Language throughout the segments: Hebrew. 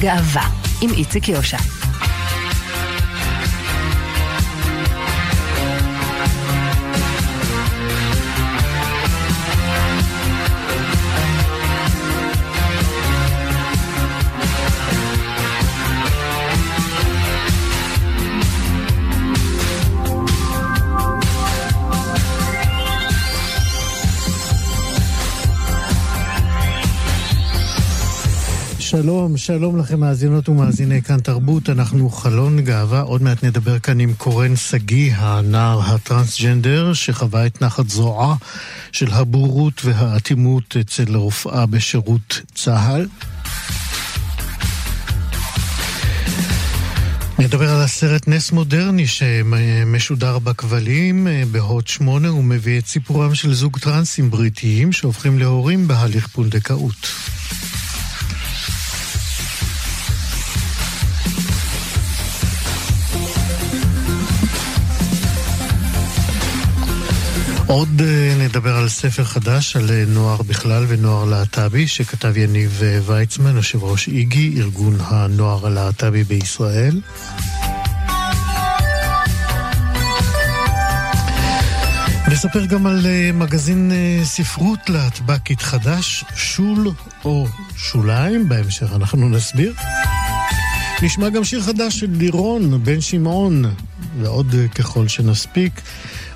גאווה, עם איציק יושע. שלום, שלום לכם מאזינות ומאזיני כאן תרבות, אנחנו חלון גאווה, עוד מעט נדבר כאן עם קורן שגיא, הנער הטרנסג'נדר, שחווה את נחת זרועה של הבורות והאטימות אצל רופאה בשירות צה"ל. נדבר על הסרט נס מודרני שמשודר בכבלים בהוט שמונה ומביא את סיפורם של זוג טרנסים בריטיים שהופכים להורים בהליך פונדקאות. עוד אה, נדבר על ספר חדש על אה, נוער בכלל ונוער להט"בי שכתב יניב אה, ויצמן, יושב ראש איגי, ארגון הנוער הלהט"בי בישראל. נספר גם על מגזין ספרות להטב"קית חדש, שול או שוליים, בהמשך אנחנו נסביר. נשמע גם שיר חדש של לירון בן שמעון, ועוד ככל שנספיק.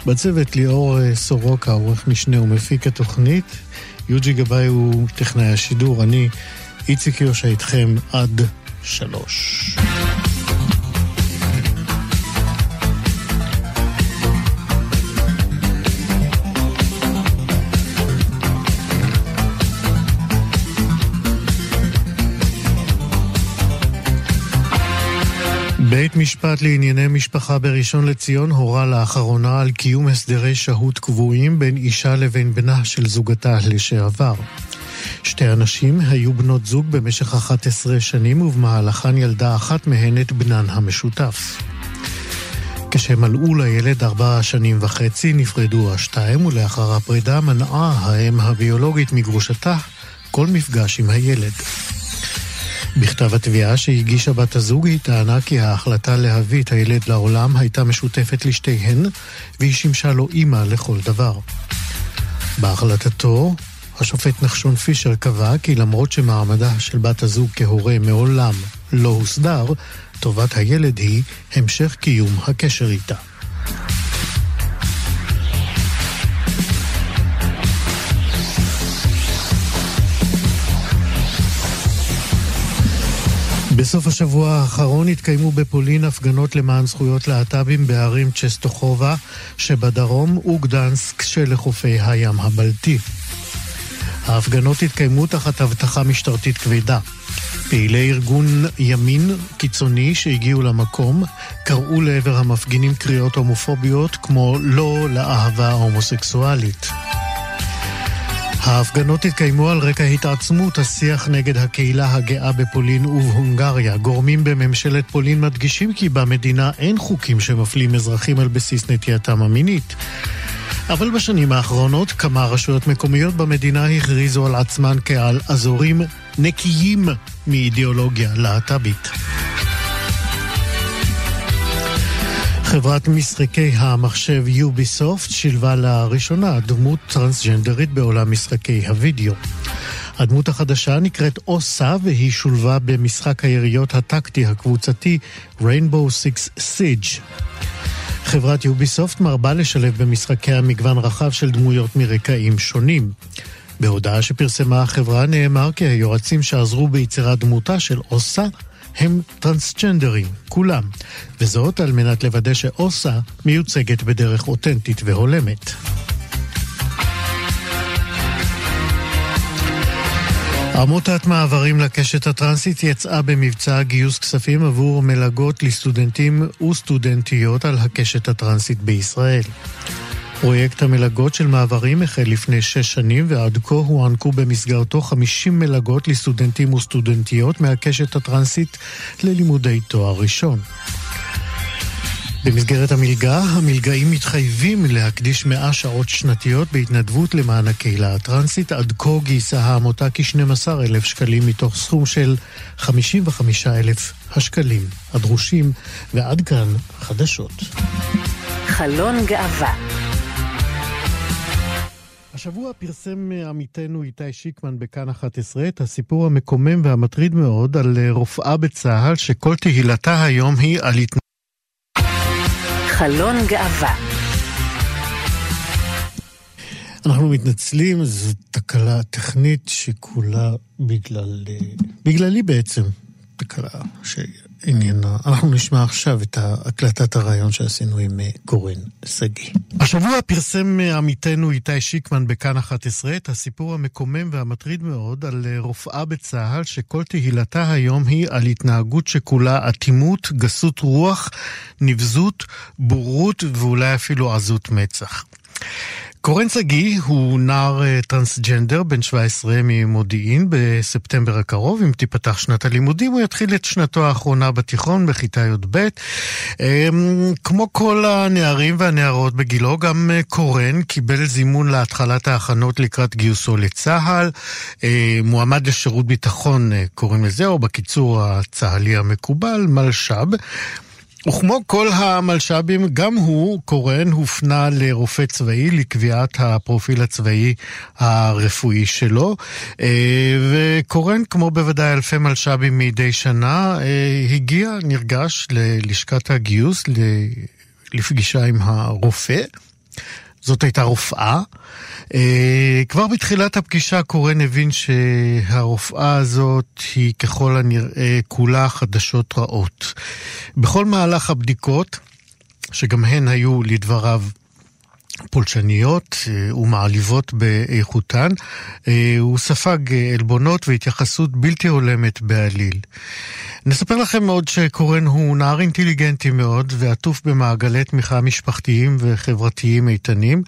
בצוות ליאור אה, סורוקה, עורך משנה ומפיק התוכנית. יוג'י גבאי הוא טכנאי השידור, אני איציק יושע איתכם עד שלוש. בית משפט לענייני משפחה בראשון לציון הורה לאחרונה על קיום הסדרי שהות קבועים בין אישה לבין בנה של זוגתה לשעבר. שתי הנשים היו בנות זוג במשך 11 שנים ובמהלכן ילדה אחת מהן את בנן המשותף. כשמלאו לילד ארבע שנים וחצי נפרדו השתיים ולאחר הפרידה מנעה האם הביולוגית מגרושתה כל מפגש עם הילד. בכתב התביעה שהגישה בת הזוג היא טענה כי ההחלטה להביא את הילד לעולם הייתה משותפת לשתיהן והיא שימשה לו אימא לכל דבר. בהחלטתו, השופט נחשון פישר קבע כי למרות שמעמדה של בת הזוג כהורה מעולם לא הוסדר, טובת הילד היא המשך קיום הקשר איתה. בסוף השבוע האחרון התקיימו בפולין הפגנות למען זכויות להט"בים בערים צ'סטוחובה שבדרום וגדנסק שלחופי הים הבלטי. ההפגנות התקיימו תחת אבטחה משטרתית כבדה. פעילי ארגון ימין קיצוני שהגיעו למקום קראו לעבר המפגינים קריאות הומופוביות כמו לא לאהבה ההומוסקסואלית. ההפגנות התקיימו על רקע התעצמות השיח נגד הקהילה הגאה בפולין ובהונגריה. גורמים בממשלת פולין מדגישים כי במדינה אין חוקים שמפלים אזרחים על בסיס נטייתם המינית. אבל בשנים האחרונות כמה רשויות מקומיות במדינה הכריזו על עצמן כעל אזורים נקיים מאידיאולוגיה להט"בית. חברת משחקי המחשב יוביסופט שילבה לראשונה דמות טרנסג'נדרית בעולם משחקי הוידאו. הדמות החדשה נקראת אוסה והיא שולבה במשחק היריות הטקטי הקבוצתי Rainbow Six Siege. חברת יוביסופט מרבה לשלב במשחקי המגוון רחב של דמויות מרקעים שונים. בהודעה שפרסמה החברה נאמר כי היועצים שעזרו ביצירת דמותה של אוסה הם טרנסג'נדרים, כולם, וזאת על מנת לוודא שאוסה מיוצגת בדרך אותנטית והולמת. עמותת מעברים לקשת הטרנסית יצאה במבצע גיוס כספים עבור מלגות לסטודנטים וסטודנטיות על הקשת הטרנסית בישראל. פרויקט המלגות של מעברים החל לפני שש שנים ועד כה הוענקו במסגרתו 50 מלגות לסטודנטים וסטודנטיות מהקשת הטרנסית ללימודי תואר ראשון. במסגרת המלגה, המלגאים מתחייבים להקדיש 100 שעות שנתיות בהתנדבות למען הקהילה הטרנסית. עד כה גייסה העמותה כ-12,000 שקלים מתוך סכום של 55,000 השקלים הדרושים, ועד כאן חדשות. חלון גאווה השבוע פרסם עמיתנו איתי שיקמן בכאן 11 את הסיפור המקומם והמטריד מאוד על רופאה בצה"ל שכל תהילתה היום היא על התנ... חלון גאווה אנחנו מתנצלים, זו תקלה טכנית שכולה בגלל... בגללי בעצם. תקלה ש... עניינה. אנחנו נשמע עכשיו את הקלטת הרעיון שעשינו עם אה, קורן שגיא. השבוע פרסם אה, עמיתנו איתי שיקמן בכאן 11 את הסיפור המקומם והמטריד מאוד על אה, רופאה בצה"ל שכל תהילתה היום היא על התנהגות שכולה אטימות, גסות רוח, נבזות, בורות ואולי אפילו עזות מצח. קורן שגיא הוא נער אה, טרנסג'נדר בן 17 ממודיעין בספטמבר הקרוב. אם תיפתח שנת הלימודים הוא יתחיל את שנתו האחרונה בתיכון בכיתה י"ב. אמ, כמו כל הנערים והנערות בגילו, גם אה, קורן קיבל זימון להתחלת ההכנות לקראת גיוסו לצה"ל. אה, מועמד לשירות ביטחון קוראים לזה, או בקיצור הצה"לי המקובל, מלש"ב. וכמו כל המלש"בים, גם הוא, קורן, הופנה לרופא צבאי לקביעת הפרופיל הצבאי הרפואי שלו. אה, וקורן, כמו בוודאי אלפי מלש"בים מדי שנה, אה, הגיע, נרגש, ללשכת הגיוס, לפגישה עם הרופא. זאת הייתה רופאה. אה, כבר בתחילת הפגישה קורן הבין שהרופאה הזאת היא ככל הנראה כולה חדשות רעות. בכל מהלך הבדיקות, שגם הן היו לדבריו פולשניות אה, ומעליבות באיכותן, אה, הוא ספג עלבונות והתייחסות בלתי הולמת בעליל. נספר לכם עוד שקורן הוא נער אינטליגנטי מאוד ועטוף במעגלי תמיכה משפחתיים וחברתיים איתנים,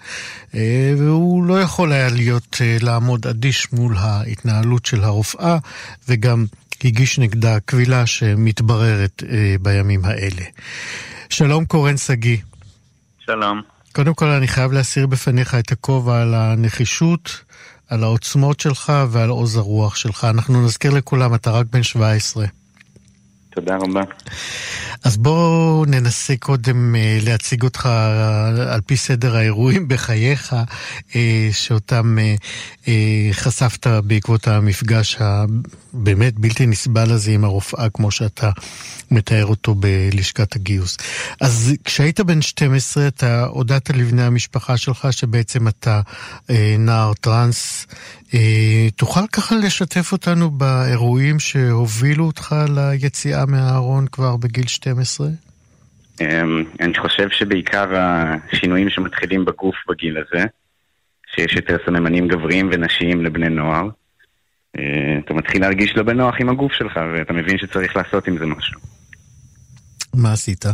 אה, והוא לא יכול היה להיות, לעמוד אדיש מול ההתנהלות של הרופאה, וגם הגיש נגדה קבילה שמתבררת בימים האלה. שלום קורן שגיא. שלום. קודם כל אני חייב להסיר בפניך את הכובע על הנחישות, על העוצמות שלך ועל עוז הרוח שלך. אנחנו נזכיר לכולם, אתה רק בן 17. תודה רבה. אז בואו ננסה קודם אה, להציג אותך אה, על פי סדר האירועים בחייך, אה, שאותם חשפת בעקבות המפגש הבאמת בלתי נסבל הזה עם הרופאה, כמו שאתה מתאר אותו בלשכת הגיוס. אז כשהיית בן 12, אתה הודעת לבני המשפחה שלך שבעצם אתה נער טראנס. תוכל ככה לשתף אותנו באירועים שהובילו אותך ליציאה מהארון כבר בגיל 12? 12? אמ, אני חושב שבעיקר השינויים שמתחילים בגוף בגיל הזה, שיש יותר סממנים גבריים ונשיים לבני נוער, אה, אתה מתחיל להרגיש לא בנוח עם הגוף שלך, ואתה מבין שצריך לעשות עם זה משהו. מה עשית?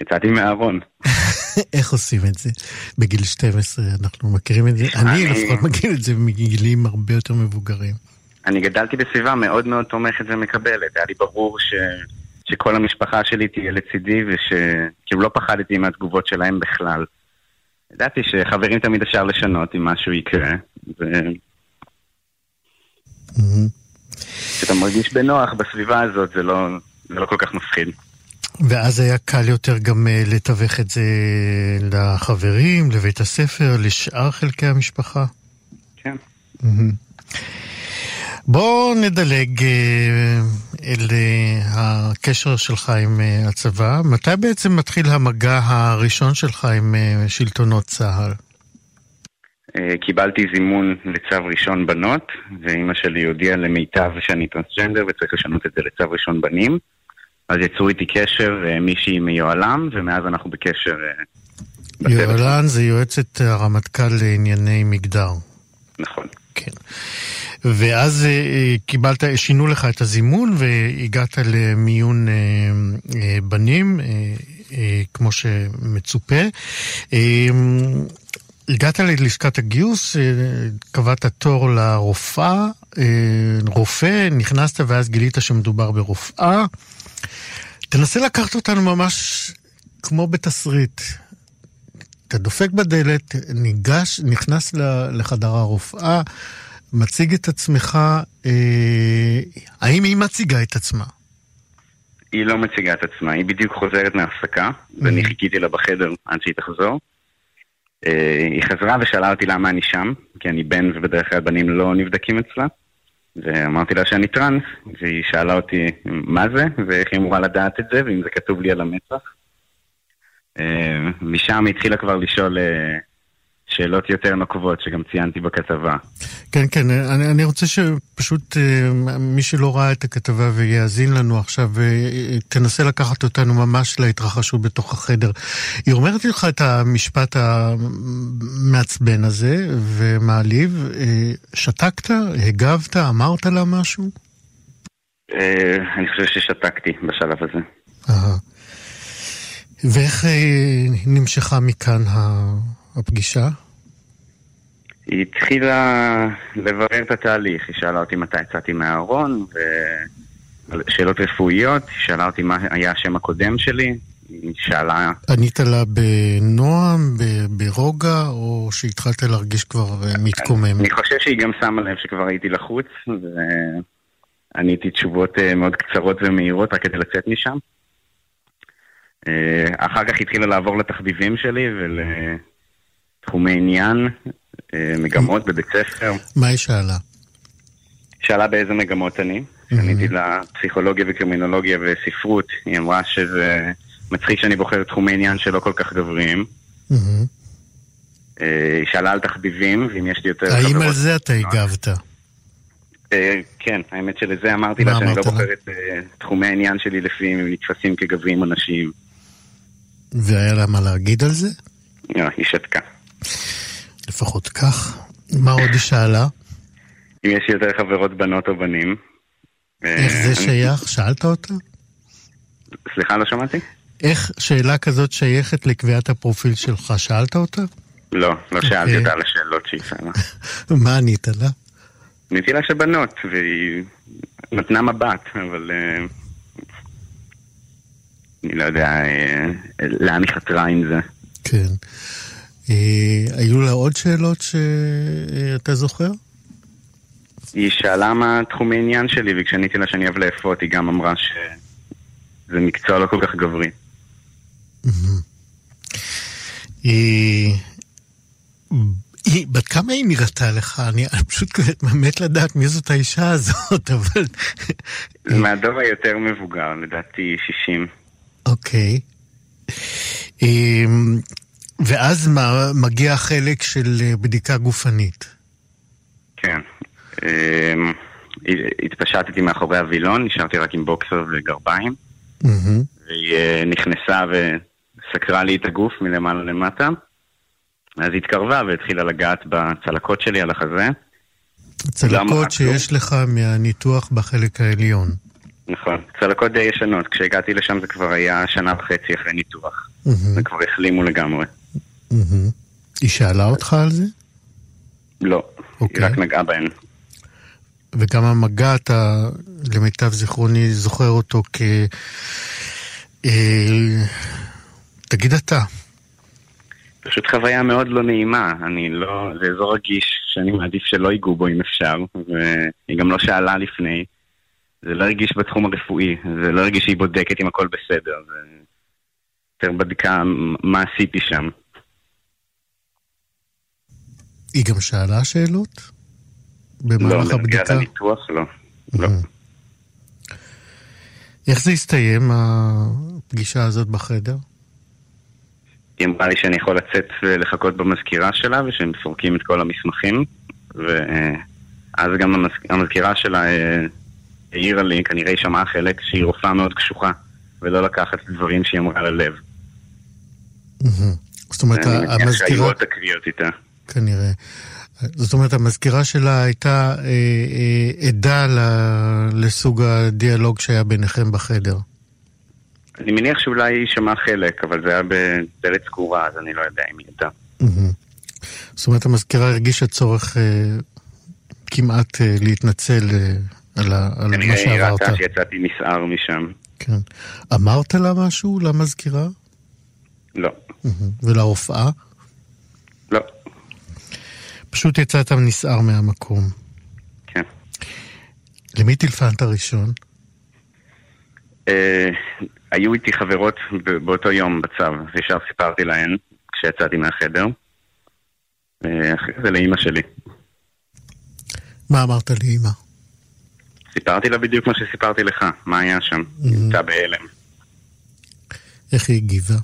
יצאתי מהארון. איך עושים את זה? בגיל 12 אנחנו מכירים את זה, אני לפחות מכיר את זה מגילים הרבה יותר מבוגרים. אני גדלתי בסביבה מאוד מאוד תומכת ומקבלת, היה לי ברור ש... שכל המשפחה שלי תהיה לצידי ושכאילו לא פחדתי מהתגובות שלהם בכלל. ידעתי שחברים תמיד אפשר לשנות אם משהו יקרה. ו... כשאתה מרגיש בנוח בסביבה הזאת זה לא, זה לא כל כך מפחיד. ואז היה קל יותר גם uh, לתווך את זה לחברים, לבית הספר, לשאר חלקי המשפחה? כן. בואו נדלג אה, אל אה, הקשר שלך עם אה, הצבא. מתי בעצם מתחיל המגע הראשון שלך עם שלטונות צה"ל? קיבלתי זימון לצו ראשון בנות, ואימא שלי הודיעה למיטב שאני טרנסג'נדר וצריך לשנות את זה לצו ראשון בנים. אז יצרו איתי קשר מישהי מיוהל"ם, ומאז אנחנו בקשר... יוהל"ן זה יועצת הרמטכ"ל לענייני מגדר. נכון. כן. ואז אה, אה, קיבלת, שינו לך את הזימון והגעת למיון אה, בנים, כמו שמצופה. הגעת ללשכת הגיוס, קבעת תור לרופאה, רופא, נכנסת ואז גילית שמדובר ברופאה. תנסה לקחת אותנו ממש כמו בתסריט. אתה דופק בדלת, ניגש, נכנס לחדר הרופאה, מציג את עצמך, אה, האם היא מציגה את עצמה? היא לא מציגה את עצמה, היא בדיוק חוזרת מההפסקה, mm-hmm. ואני חיכיתי לה בחדר עד שהיא תחזור. אה, היא חזרה ושאלה אותי למה אני שם, כי אני בן ובדרך כלל בנים לא נבדקים אצלה. ואמרתי לה שאני טראנס, והיא שאלה אותי מה זה, ואיך היא אמורה לדעת את זה, ואם זה כתוב לי על המצח. אה, משם התחילה כבר לשאול אה, שאלות יותר נוקבות, שגם ציינתי בכתבה. כן, כן, אני, אני רוצה שפשוט אה, מי שלא ראה את הכתבה ויאזין לנו עכשיו, תנסה לקחת אותנו ממש להתרחשות בתוך החדר. היא אומרת לך את המשפט המעצבן הזה ומעליב, שתקת, הגבת, אמרת לה משהו? אני חושב ששתקתי בשלב הזה. ואיך אה, נמשכה מכאן הפגישה? היא התחילה לברר את התהליך, היא שאלה אותי מתי יצאתי מהארון, ושאלות רפואיות, היא שאלה אותי מה היה השם הקודם שלי, היא שאלה... ענית לה בנועם, ברוגע, או שהתחלת להרגיש כבר אה, מתקומם? אני חושב שהיא גם שמה לב שכבר הייתי לחוץ, ועניתי תשובות אה, מאוד קצרות ומהירות רק כדי לצאת משם. אה, אחר כך התחילה לעבור לתחביבים שלי ולתחומי עניין, אה, מגמות בבית ספר. מה היא שאלה? שאלה באיזה מגמות אני. עניתי לה פסיכולוגיה וקרימינולוגיה וספרות. היא אמרה שזה מצחיק שאני בוחר תחומי עניין שלא כל כך גבריים. אה, היא שאלה על תחביבים, ואם יש לי יותר חברות... האם על זה אתה הגבת? כן, האמת שלזה אמרתי לה שאני לא בוחר את תחומי העניין שלי לפי אם הם נתפסים כגבריים או נשיים. והיה לה מה להגיד על זה? לא, היא שתקה. לפחות כך. מה עוד היא שאלה? אם יש יותר חברות בנות או בנים. איך זה שייך? שאלת אותה? סליחה, לא שמעתי? איך שאלה כזאת שייכת לקביעת הפרופיל שלך? שאלת אותה? לא, לא שאלתי אוקיי. אותה על השאלות שהיא שאלה. מה ענית לה? עניתי לה שבנות, והיא נתנה מבט, אבל אה, אני לא יודע אה, לאן היא חתרה עם זה. כן. אה, היו לה עוד שאלות שאתה זוכר? היא שאלה מה תחום העניין שלי, וכשעניתי לה שאני אוהב לאפות, היא גם אמרה שזה מקצוע לא כל כך גברי. היא... בת כמה היא נראתה לך? אני פשוט מת לדעת מי זאת האישה הזאת, אבל... מהדור היותר מבוגר, לדעתי 60. אוקיי. אמ, ואז מה, מגיע החלק של אה, בדיקה גופנית. כן. אמ, התפשטתי מאחורי הווילון, נשארתי רק עם בוקסר וגרביים. והיא אה, נכנסה וסקרה לי את הגוף מלמעלה למטה. אז היא התקרבה והתחילה לגעת בצלקות שלי על החזה. צלקות שיש לך מהניתוח בחלק העליון. נכון, צלקות די ישנות. כשהגעתי לשם זה כבר היה שנה וחצי אחרי ניתוח. וכבר החלימו לגמרי. היא שאלה אותך על זה? לא, היא רק אוקיי. נגעה בהן. וגם המגע, אתה, למיטב זיכרוני, זוכר אותו כ... אה, תגיד אתה. פשוט חוויה מאוד לא נעימה. אני לא... זה אזור רגיש שאני מעדיף שלא ייגעו בו אם אפשר, והיא גם לא שאלה לפני. זה לא הרגיש בתחום הרפואי, זה לא הרגיש שהיא בודקת אם הכל בסדר, זה יותר בדיקה מה עשיתי שם. היא גם שאלה שאלות? במהלך לא, הבדיקה? לא, לניתוח לא. לא. איך זה הסתיים, הפגישה הזאת בחדר? היא אמרה לי שאני יכול לצאת ולחכות במזכירה שלה ושהם סורקים את כל המסמכים ואז גם המזכירה שלה אה, העירה לי, כנראה היא שמעה חלק שהיא רופאה מאוד קשוחה, ולא לקחת דברים שהיא אמרה ללב. זאת אומרת, המזכירה... אני מניח שהיו עוד תקריות איתה. כנראה. זאת אומרת, המזכירה שלה הייתה אה, אה, עדה לסוג הדיאלוג שהיה ביניכם בחדר. אני מניח שאולי היא שמעה חלק, אבל זה היה בדלת סגורה, אז אני לא יודע אם היא ידעה. זאת אומרת, המזכירה הרגישה צורך אה, כמעט אה, להתנצל אה, על, על מה שעברת. כנראה היא ראתה שיצאתי נסער משם. כן. אמרת לה משהו, למזכירה? לא. ולרופאה? לא. פשוט יצאת נסער מהמקום. כן. למי טלפנת ראשון? אה, היו איתי חברות באותו יום בצו, וישר סיפרתי להן כשיצאתי מהחדר. אחרי זה לאימא שלי. מה אמרת לאימא? סיפרתי לה בדיוק מה שסיפרתי לך, מה היה שם. נמצא בהלם. איך היא הגיבה?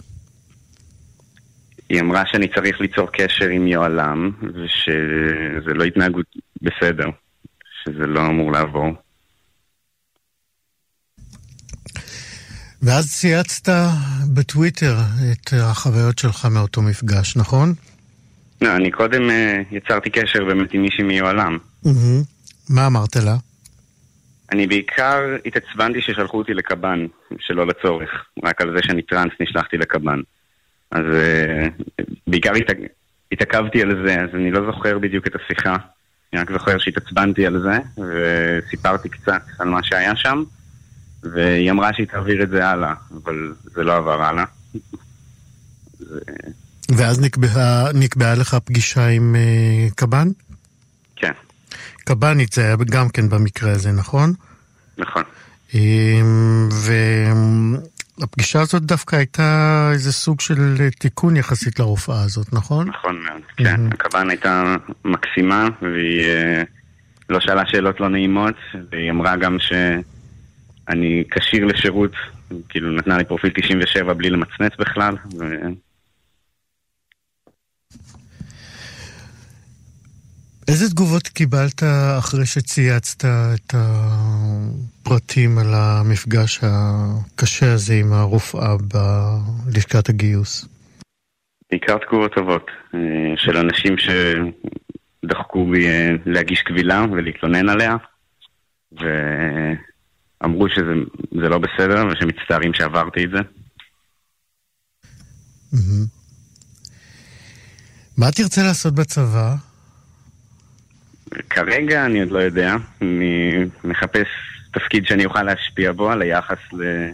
היא אמרה שאני צריך ליצור קשר עם יוהל"ם, ושזה לא התנהגות בסדר, שזה לא אמור לעבור. ואז צייצת בטוויטר את החוויות שלך מאותו מפגש, נכון? לא, אני קודם uh, יצרתי קשר באמת עם מישהי מיוהל"ם. Mm-hmm. מה אמרת לה? אני בעיקר התעצבנתי ששלחו אותי לקב"ן, שלא לצורך. רק על זה שאני טראנס נשלחתי לקב"ן. אז uh, בעיקר הת... התעכבתי על זה, אז אני לא זוכר בדיוק את השיחה. אני רק זוכר שהתעצבנתי על זה, וסיפרתי קצת על מה שהיה שם, והיא אמרה שהיא תעביר את זה הלאה, אבל זה לא עבר הלאה. זה... ואז נקבעה, נקבעה לך פגישה עם uh, קב"ן? כן. קב"נית זה היה גם כן במקרה הזה, נכון? נכון. Um, והפגישה הזאת דווקא הייתה איזה סוג של תיקון יחסית לרופאה הזאת, נכון? נכון מאוד, כן. Mm-hmm. הקב"ן הייתה מקסימה, והיא uh, לא שאלה שאלות לא נעימות, והיא אמרה גם שאני כשיר לשירות, כאילו נתנה לי פרופיל 97 בלי למצמץ בכלל, איזה תגובות קיבלת אחרי שצייצת את הפרטים על המפגש הקשה הזה עם הרופאה בלשכת הגיוס? בעיקר תגובות טובות אה, של אנשים שדחקו בי אה, להגיש קבילה ולהתלונן עליה ואמרו שזה לא בסדר ושמצטערים שעברתי את זה. מה תרצה לעשות בצבא? כרגע אני עוד לא יודע. אני מחפש תפקיד שאני אוכל להשפיע בו על היחס ל...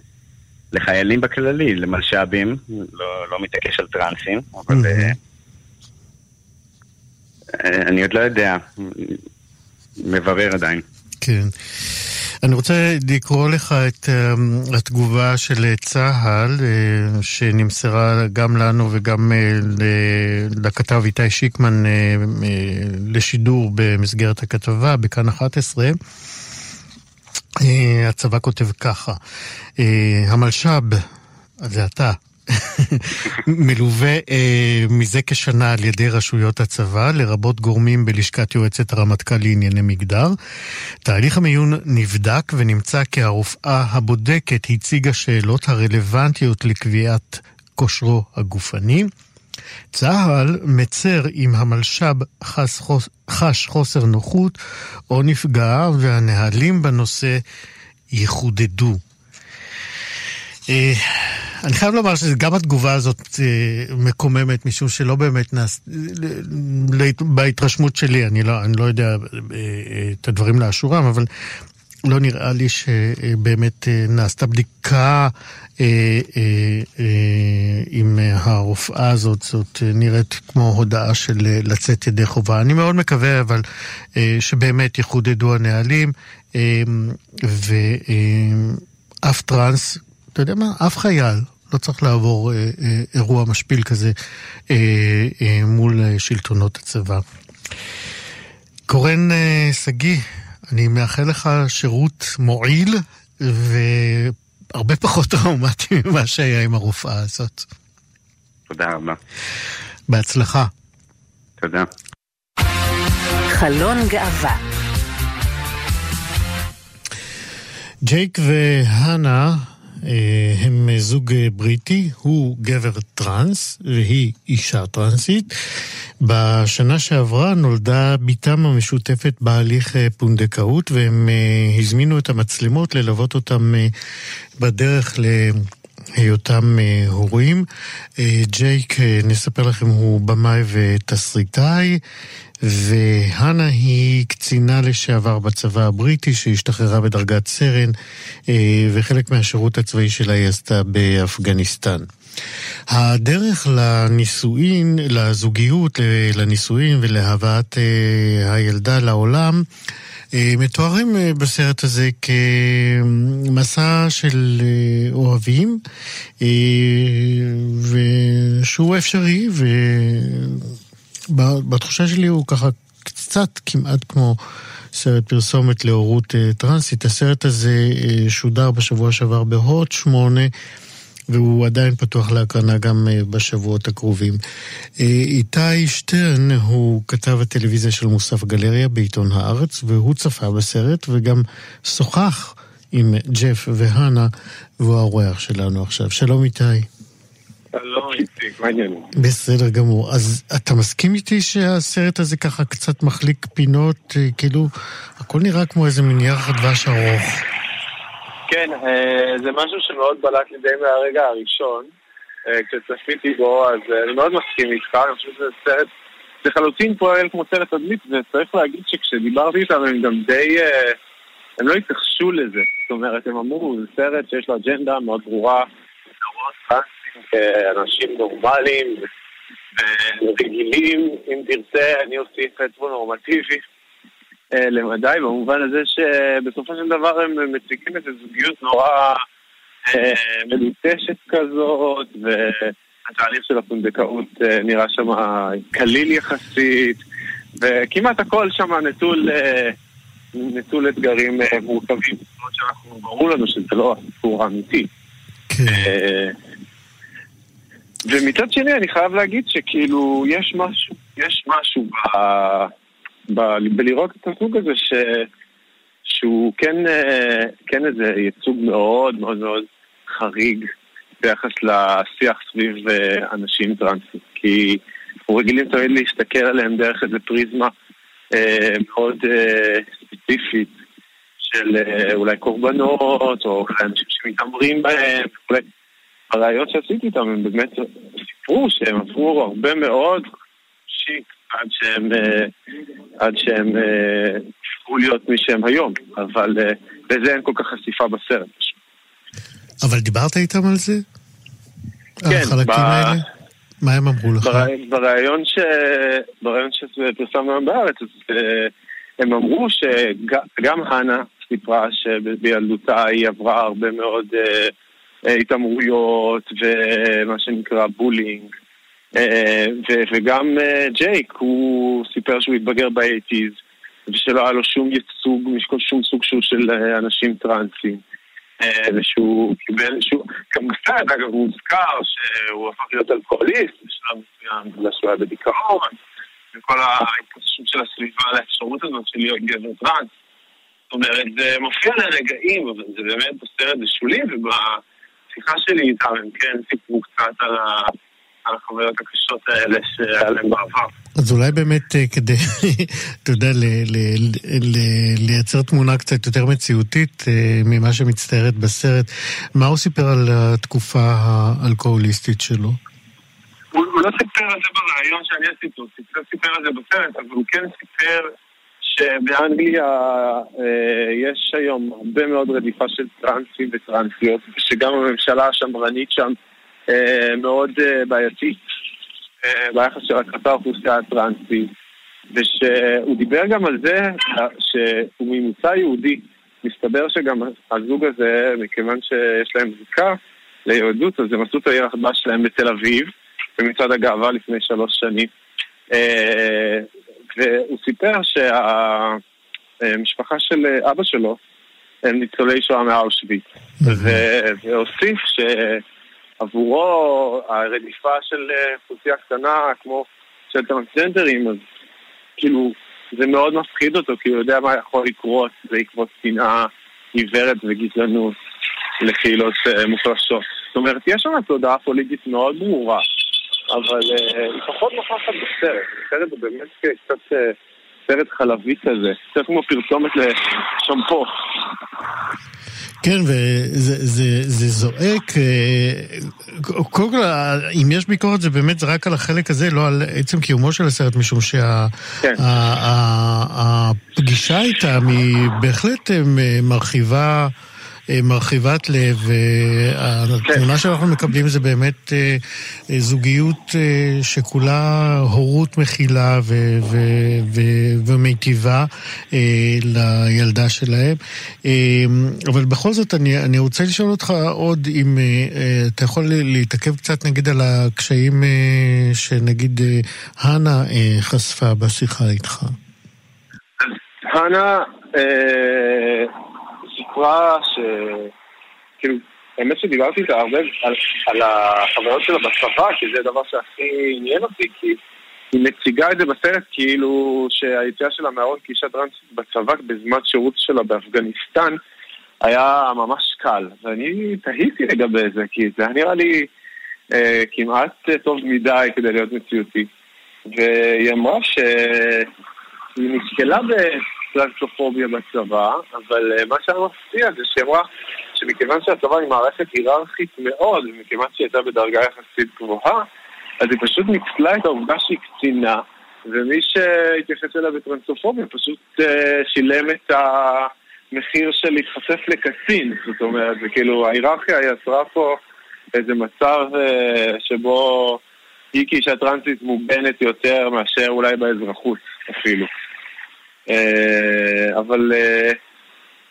לחיילים בכללי, למלש"בים. לא, לא מתעקש על טרנסים, אבל... Mm-hmm. אני עוד לא יודע. מברר עדיין. כן. אני רוצה לקרוא לך את uh, התגובה של צה"ל, uh, שנמסרה גם לנו וגם uh, לכתב איתי שיקמן לשידור במסגרת הכתבה בכאן 11. Uh, הצבא כותב ככה, המלש"ב, זה אתה, מלווה אה, מזה כשנה על ידי רשויות הצבא, לרבות גורמים בלשכת יועצת הרמטכ"ל לענייני מגדר. תהליך המיון נבדק ונמצא כי הרופאה הבודקת הציגה שאלות הרלוונטיות לקביעת כושרו הגופני. צה"ל מצר אם המלש"ב חש, חש חוסר נוחות או נפגע והנהלים בנושא יחודדו. אה, אני חייב לומר שגם התגובה הזאת אה, מקוממת, משום שלא באמת נעש... בהתרשמות שלי, אני לא, אני לא יודע אה, את הדברים לאשורם, אבל לא נראה לי שבאמת נעשתה בדיקה עם הרופאה הזאת, זאת נראית כמו הודעה של לצאת ידי חובה. אני מאוד מקווה, אבל שבאמת יחודדו הנהלים, ואף טראנס אתה יודע מה? אף חייל לא צריך לעבור אה, אה, אירוע משפיל כזה אה, אה, מול אה, שלטונות הצבא. קורן אה, שגיא, אני מאחל לך שירות מועיל והרבה פחות טראומטי ממה שהיה עם הרופאה הזאת. תודה רבה. בהצלחה. תודה. חלון גאווה ג'ייק והנה אה, הם זוג בריטי, הוא גבר טרנס והיא אישה טרנסית. בשנה שעברה נולדה בתם המשותפת בהליך אה, פונדקאות והם אה, הזמינו את המצלמות ללוות אותם בדרך ל... היותם הורים. ג'ייק, נספר לכם, הוא במאי ותסריטאי, והנה היא קצינה לשעבר בצבא הבריטי שהשתחררה בדרגת סרן, וחלק מהשירות הצבאי שלה היא עשתה באפגניסטן. הדרך לנישואין, לזוגיות, לנישואין ולהבאת הילדה לעולם מתוארים בסרט הזה כמסע של אוהבים ושהוא אפשרי ובתחושה שלי הוא ככה קצת כמעט כמו סרט פרסומת להורות טרנסית. הסרט הזה שודר בשבוע שעבר בהוט שמונה והוא עדיין פתוח להקרנה גם בשבועות הקרובים. איתי שטרן הוא כתב הטלוויזיה של מוסף גלריה בעיתון הארץ, והוא צפה בסרט וגם שוחח עם ג'ף והנה, והוא האורח שלנו עכשיו. שלום איתי. שלום איציק, מה העניינים? בסדר גמור. אז אתה מסכים איתי שהסרט הזה ככה קצת מחליק פינות, כאילו, הכל נראה כמו איזה מין ירח דבש ארוך. כן, זה משהו שמאוד בלט לי די מהרגע הראשון. כשצפיתי בו, אז אני מאוד מסכים איתך, אני חושב שזה סרט, זה חלוטין פועל כמו סרט תדמית, וצריך להגיד שכשדיברתי איתם הם גם די, הם לא התכחשו לזה. זאת אומרת, הם אמרו, זה סרט שיש לו אג'נדה מאוד ברורה, אנשים נורמליים ורגילים, אם תרצה, אני אוסיף הטרו-נורמטיבי. למדי, במובן הזה שבסופו של דבר הם מציגים איזו זוגיות נורא מלוטשת כזאת, והתהליך של הפונדקאות נראה שם קליל יחסית, וכמעט הכל שם נטול, נטול אתגרים מורכבים, זאת שאנחנו, ברור לנו שזה לא הסיפור האמיתי. ומצד שני אני חייב להגיד שכאילו יש משהו, יש משהו ב... בלראות את הסוג הזה ש... שהוא כן, כן איזה ייצוג מאוד מאוד מאוד חריג ביחס לשיח סביב אנשים טרנסים כי אנחנו רגילים תמיד להסתכל עליהם דרך איזה פריזמה אה, מאוד אה, ספציפית של אה, אולי קורבנות או אולי אנשים שמתעמרים בהם וכולי. הראיות שעשיתי איתם הם באמת סיפרו שהם עברו הרבה מאוד שיט עד שהם, עד שהם הפכו להיות מי שהם היום, אבל לזה אין כל כך חשיפה בסרט. אבל דיברת איתם על זה? כן. על החלקים ב... האלה? מה הם אמרו לך? בריאיון, ש... שפרסמנו היום בארץ, אז הם אמרו שגם הנה סיפרה שבילדותה היא עברה הרבה מאוד התעמרויות ומה שנקרא bullying. וגם ג'ייק, הוא סיפר שהוא התבגר באייטיז ושלא היה לו שום ייצוג משום סוג שהוא של אנשים טרנסים ושהוא קיבל, שהוא, בסרט אגב הוא הוזכר שהוא הפך להיות אלכוהוליסט בשלב מסוים בגלל שהוא היה בדיכאון וכל ההתפוצצות של הסביבה לאפשרות הזאת של להיות גבר טרנס זאת אומרת, זה מופיע לרגעים, אבל זה באמת בסרט זה שולי ובשיחה שלי איתם הם כן סיפרו קצת על ה... על החוויות הקשות האלה שהיה להם בעבר. אז אולי באמת כדי, אתה יודע, לייצר תמונה קצת יותר מציאותית ממה שמצטיירת בסרט, מה הוא סיפר על התקופה האלכוהוליסטית שלו? הוא לא סיפר על זה ברעיון שאני עשיתי, הוא סיפר על זה בסרט, אבל הוא כן סיפר שבאנגליה יש היום הרבה מאוד רדיפה של טרנסים וטרנסיות, ושגם הממשלה השמרנית שם מאוד בעייתית ביחס של כלפי האוכלוסייה הטרנסית ושהוא דיבר גם על זה שהוא ממוצא יהודי. מסתבר שגם הזוג הזה, מכיוון שיש להם זיקה ליהדות, אז הם עשו את העיר החדש שלהם בתל אביב במצעד הגאווה לפני שלוש שנים והוא סיפר שהמשפחה של אבא שלו הם ניצולי שואה מאושוויץ. והוסיף ש... עבורו הרדיפה של אוכלוסייה קטנה כמו של טרנסג'נדרים, אז כאילו זה מאוד מפחיד אותו, כי הוא יודע מה יכול לקרות בעקבות שנאה עיוורת וגזענות לקהילות מוחלשות. זאת אומרת, יש שם תודעה פוליטית מאוד ברורה, אבל היא פחות נוכחת בסרט. בסרט הוא באמת קצת, סרט חלבי כזה, קצת כמו פרסומת לשמפו. כן, וזה זה, זה זועק, קודם כל, אם יש ביקורת זה באמת רק על החלק הזה, לא על עצם קיומו של הסרט, משום שהפגישה כן. איתם היא בהחלט מרחיבה אה, מרחיבת לב, והתמונה שאנחנו מקבלים זה באמת אה, אה, זוגיות שכולה הורות מכילה ומיטיבה לילדה שלהם. אבל בכל זאת, אני, אני רוצה לשאול אותך עוד אם אתה יכול להתעכב קצת נגיד על הקשיים שנגיד הנה חשפה בשיחה איתך. הנה סיפרה ש... כאילו, האמת שדיברתי איתה הרבה על, על החוויות שלה בצבא, כי זה הדבר שהכי עניין אותי, כי היא מציגה את זה בסרט כאילו שהיציאה שלה מהארון כאישה טרנסית בצבא בזמן שירות שלה באפגניסטן היה ממש קל. ואני תהיתי לגבי זה, כי זה היה נראה לי אה, כמעט טוב מדי כדי להיות מציאותי. והיא אמרה שהיא נתקלה טרנסופוביה בצבא, אבל אה, מה שהיה מפתיע זה שהיא אמרה שמכיוון שהצבא היא מערכת היררכית מאוד, ומכיוון שהיא הייתה בדרגה יחסית גבוהה, אז היא פשוט ניצלה את העובדה שהיא קצינה, ומי שהתייחס אליה בטרנסופוביה פשוט uh, שילם את המחיר של להתחשף לקצין, זאת אומרת, זה כאילו ההיררכיה יצרה פה איזה מצב uh, שבו היא כאישה טרנסית מוגנת יותר מאשר אולי באזרחות אפילו. אה, אבל, אה,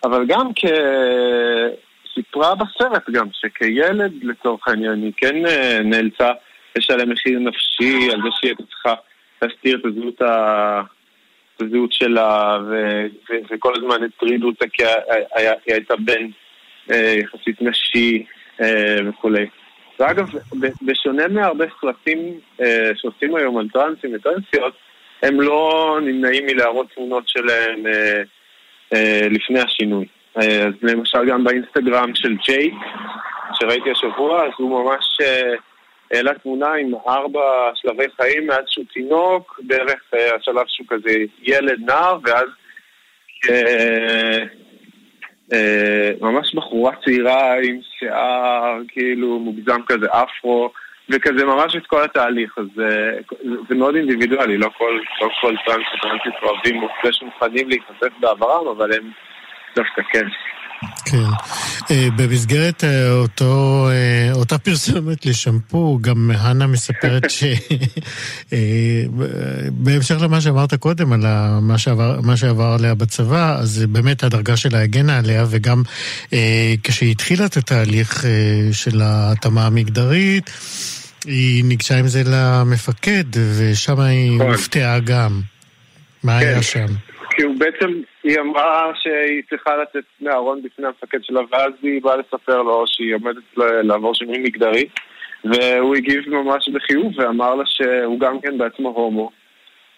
אבל גם כסיפרה בסרט גם, שכילד לצורך העניין היא כן אה, נאלצה לשלם מחיר נפשי על זה שהיא הייתה צריכה להסתיר את הזהות, ה... הזהות שלה ו... ו... וכל הזמן הטרידו אותה כי היא הייתה בן יחסית נשי וכולי. ואגב, בשונה מהרבה סרטים שעושים היום על טרנסים וטרנסיות, הם לא נמנעים מלהראות תמונות שלהם אה, אה, לפני השינוי. אה, אז למשל גם באינסטגרם של ג'ייק, שראיתי השבוע, אז הוא ממש העלה תמונה עם ארבע שלבי חיים מאז שהוא תינוק, אה, השלב שהוא כזה ילד נער, ואז ממש בחורה צעירה עם שיער כאילו מוגזם כזה אפרו. וכזה ממש את כל התהליך, אז זה, אה, זה מאוד אינדיבידואלי, לא כל, לא כל טרנס וטרנסית אוהבים מוצא שמוכנים להיחשף בעברם, אבל הם דווקא כן. כן. Uh, במסגרת uh, אותו, אותה פרסומת לשמפו, גם הנה מספרת שבהמשך uh, למה שאמרת קודם, על מה שעבר, מה שעבר עליה בצבא, אז באמת הדרגה שלה הגנה עליה, וגם כשהיא התחילה את התהליך של ההתאמה המגדרית, היא ניגשה עם זה למפקד, ושם היא נכון. הופתעה גם. מה היה כן. שם? כי הוא בעצם, היא אמרה שהיא צריכה לצאת מהארון בפני המפקד שלה, ואז היא באה לספר לו שהיא עומדת לעבור שינוי מגדרי, והוא הגיב ממש בחיוב ואמר לה שהוא גם כן בעצמו הומו.